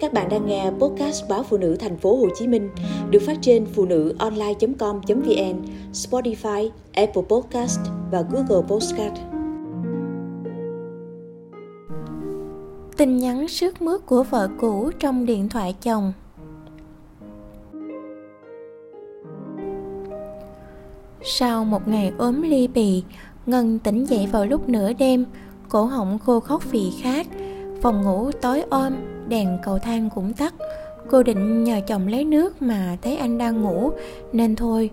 Các bạn đang nghe podcast báo phụ nữ thành phố Hồ Chí Minh được phát trên phụ nữ online.com.vn, Spotify, Apple Podcast và Google Podcast. Tin nhắn sức mướt của vợ cũ trong điện thoại chồng. Sau một ngày ốm ly bì, Ngân tỉnh dậy vào lúc nửa đêm, cổ họng khô khóc vì khát, phòng ngủ tối om, đèn cầu thang cũng tắt. Cô định nhờ chồng lấy nước mà thấy anh đang ngủ, nên thôi.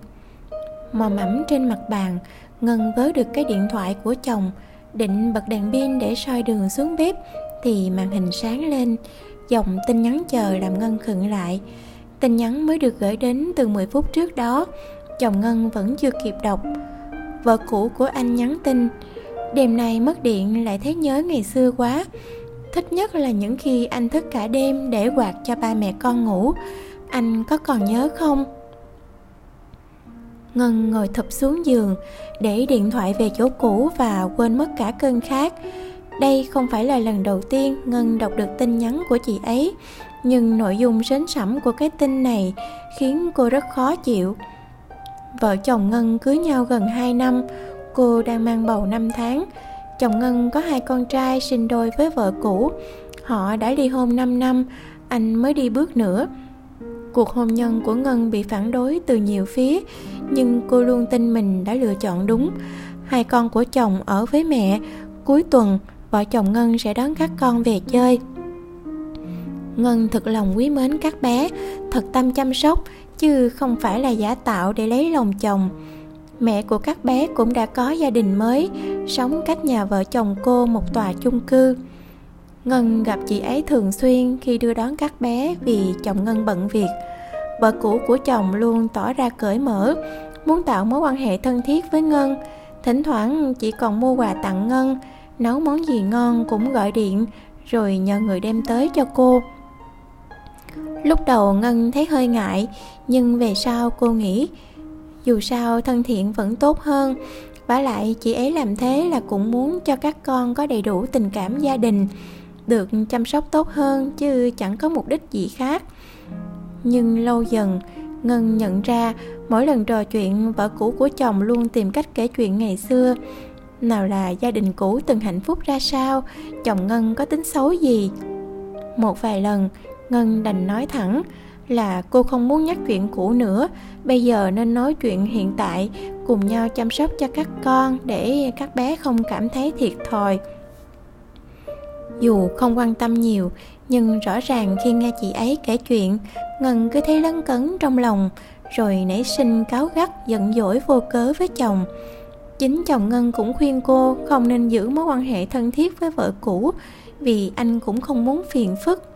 Mò mẫm trên mặt bàn, Ngân vớ được cái điện thoại của chồng, định bật đèn pin để soi đường xuống bếp, thì màn hình sáng lên, dòng tin nhắn chờ làm Ngân khựng lại. Tin nhắn mới được gửi đến từ 10 phút trước đó, chồng Ngân vẫn chưa kịp đọc. Vợ cũ của anh nhắn tin, đêm nay mất điện lại thấy nhớ ngày xưa quá, thích nhất là những khi anh thức cả đêm để quạt cho ba mẹ con ngủ. Anh có còn nhớ không? Ngân ngồi thụp xuống giường, để điện thoại về chỗ cũ và quên mất cả cơn khát đây không phải là lần đầu tiên ngân đọc được tin nhắn của chị ấy, nhưng nội dung sến sẩm của cái tin này khiến cô rất khó chịu. Vợ chồng ngân cưới nhau gần 2 năm, cô đang mang bầu 5 tháng. Chồng Ngân có hai con trai sinh đôi với vợ cũ. Họ đã ly hôn 5 năm, anh mới đi bước nữa. Cuộc hôn nhân của Ngân bị phản đối từ nhiều phía, nhưng cô luôn tin mình đã lựa chọn đúng. Hai con của chồng ở với mẹ, cuối tuần vợ chồng Ngân sẽ đón các con về chơi. Ngân thật lòng quý mến các bé, thật tâm chăm sóc, chứ không phải là giả tạo để lấy lòng chồng mẹ của các bé cũng đã có gia đình mới sống cách nhà vợ chồng cô một tòa chung cư. Ngân gặp chị ấy thường xuyên khi đưa đón các bé vì chồng ngân bận việc. Vợ cũ của chồng luôn tỏ ra cởi mở, muốn tạo mối quan hệ thân thiết với ngân. Thỉnh thoảng chị còn mua quà tặng ngân, nấu món gì ngon cũng gọi điện, rồi nhờ người đem tới cho cô. Lúc đầu ngân thấy hơi ngại, nhưng về sau cô nghĩ dù sao thân thiện vẫn tốt hơn vả lại, chị ấy làm thế là cũng muốn cho các con có đầy đủ tình cảm gia đình, được chăm sóc tốt hơn, chứ chẳng có mục đích gì khác. Nhưng lâu dần, ngân nhận ra mỗi lần trò chuyện, vợ cũ của chồng luôn tìm cách kể chuyện ngày xưa. Nào là gia đình cũ từng hạnh phúc ra sao, chồng ngân có tính xấu gì? Một vài lần, ngân đành nói thẳng là cô không muốn nhắc chuyện cũ nữa. Bây giờ nên nói chuyện hiện tại, cùng nhau chăm sóc cho các con để các bé không cảm thấy thiệt thòi. Dù không quan tâm nhiều, nhưng rõ ràng khi nghe chị ấy kể chuyện, ngân cứ thấy lấn cấn trong lòng, rồi nảy sinh cáo gắt, giận dỗi vô cớ với chồng. Chính chồng ngân cũng khuyên cô không nên giữ mối quan hệ thân thiết với vợ cũ, vì anh cũng không muốn phiền phức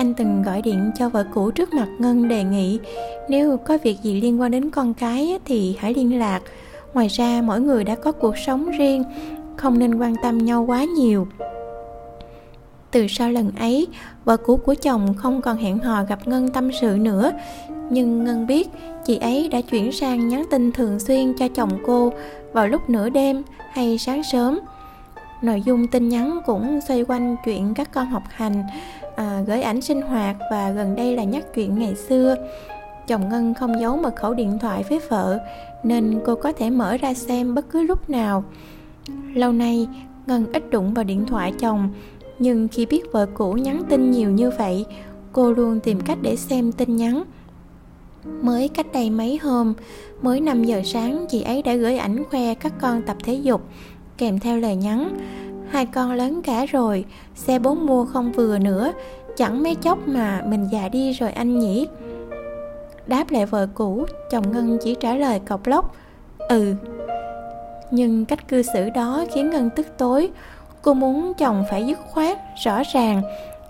anh từng gọi điện cho vợ cũ trước mặt ngân đề nghị, nếu có việc gì liên quan đến con cái thì hãy liên lạc. Ngoài ra mỗi người đã có cuộc sống riêng, không nên quan tâm nhau quá nhiều. Từ sau lần ấy, vợ cũ của chồng không còn hẹn hò gặp ngân tâm sự nữa. Nhưng ngân biết chị ấy đã chuyển sang nhắn tin thường xuyên cho chồng cô vào lúc nửa đêm hay sáng sớm. Nội dung tin nhắn cũng xoay quanh chuyện các con học hành à, gửi ảnh sinh hoạt và gần đây là nhắc chuyện ngày xưa. Chồng ngân không giấu mật khẩu điện thoại với vợ nên cô có thể mở ra xem bất cứ lúc nào. Lâu nay ngân ít đụng vào điện thoại chồng nhưng khi biết vợ cũ nhắn tin nhiều như vậy cô luôn tìm cách để xem tin nhắn. Mới cách đây mấy hôm mới 5 giờ sáng chị ấy đã gửi ảnh khoe các con tập thể dục kèm theo lời nhắn hai con lớn cả rồi xe bốn mua không vừa nữa chẳng mấy chốc mà mình già đi rồi anh nhỉ? Đáp lại vợ cũ, chồng ngân chỉ trả lời cọc lóc. Ừ. Nhưng cách cư xử đó khiến ngân tức tối. Cô muốn chồng phải dứt khoát, rõ ràng.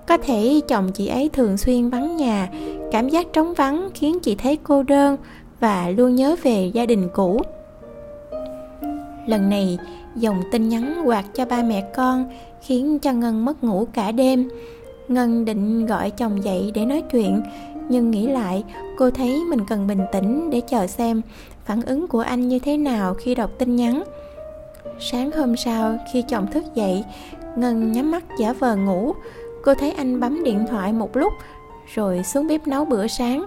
Có thể chồng chị ấy thường xuyên vắng nhà. Cảm giác trống vắng khiến chị thấy cô đơn và luôn nhớ về gia đình cũ. Lần này, dòng tin nhắn quạt cho ba mẹ con khiến cho ngân mất ngủ cả đêm ngân định gọi chồng dậy để nói chuyện, nhưng nghĩ lại, cô thấy mình cần bình tĩnh để chờ xem phản ứng của anh như thế nào khi đọc tin nhắn. Sáng hôm sau, khi chồng thức dậy, ngân nhắm mắt giả vờ ngủ. Cô thấy anh bấm điện thoại một lúc, rồi xuống bếp nấu bữa sáng.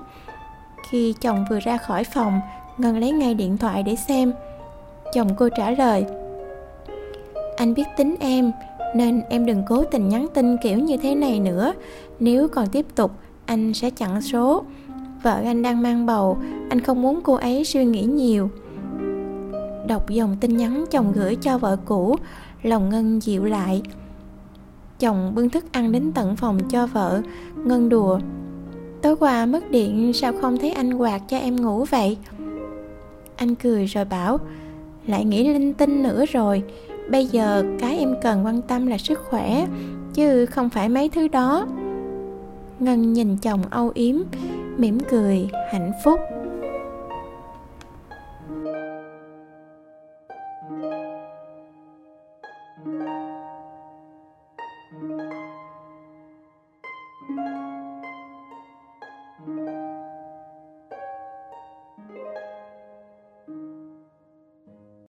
Khi chồng vừa ra khỏi phòng, ngân lấy ngay điện thoại để xem. Chồng cô trả lời, anh biết tính em nên em đừng cố tình nhắn tin kiểu như thế này nữa. Nếu còn tiếp tục, anh sẽ chặn số. Vợ anh đang mang bầu, anh không muốn cô ấy suy nghĩ nhiều. Đọc dòng tin nhắn chồng gửi cho vợ cũ, lòng ngân dịu lại. Chồng bưng thức ăn đến tận phòng cho vợ. Ngân đùa, tối qua mất điện, sao không thấy anh quạt cho em ngủ vậy? Anh cười rồi bảo, lại nghĩ linh tinh nữa rồi bây giờ cái em cần quan tâm là sức khỏe, chứ không phải mấy thứ đó. Ngân nhìn chồng âu yếm, mỉm cười, hạnh phúc.